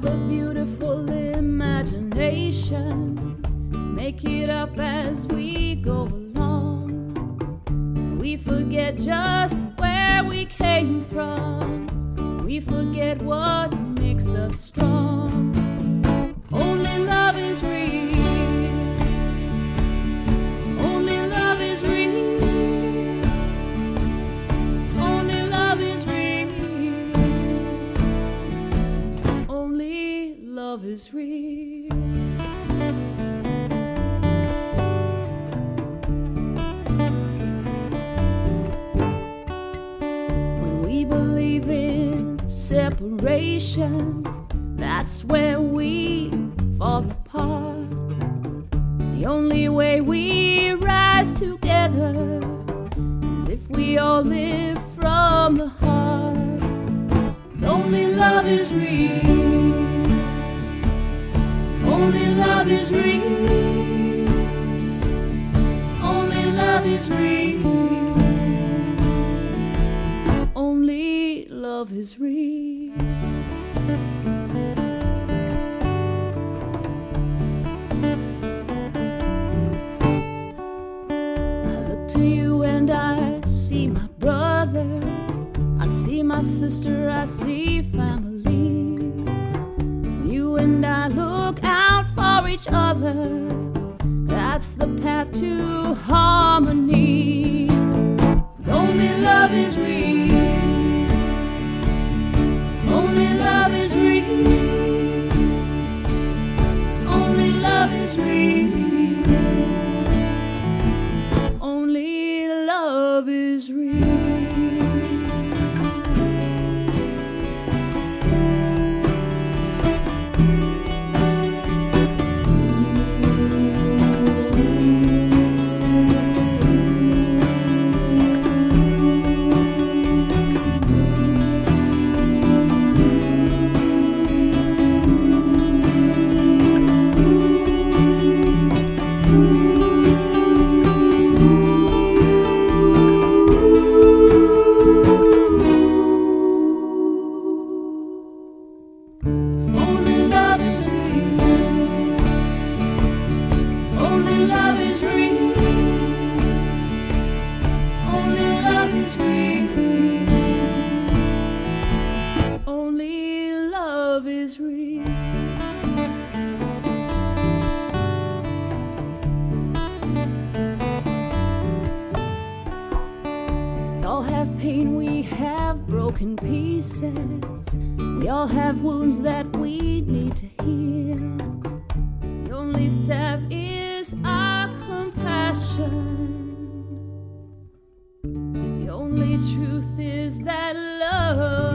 have a beautiful imagination, make it up as we go along. We forget just where we came from, we forget what makes us strong. Is real. When we believe in separation, that's when we fall apart. The only way we rise together is if we all live from the heart. only love is real. Is real. Only love is real. Only love is real. I look to you and I see my brother. I see my sister, I see family. Each other, that's the path to harmony. only love is real. Only love is real. Only love is real. Only love is real. All have pain, we have broken pieces. We all have wounds that we need to heal. The only salve is our compassion. The only truth is that love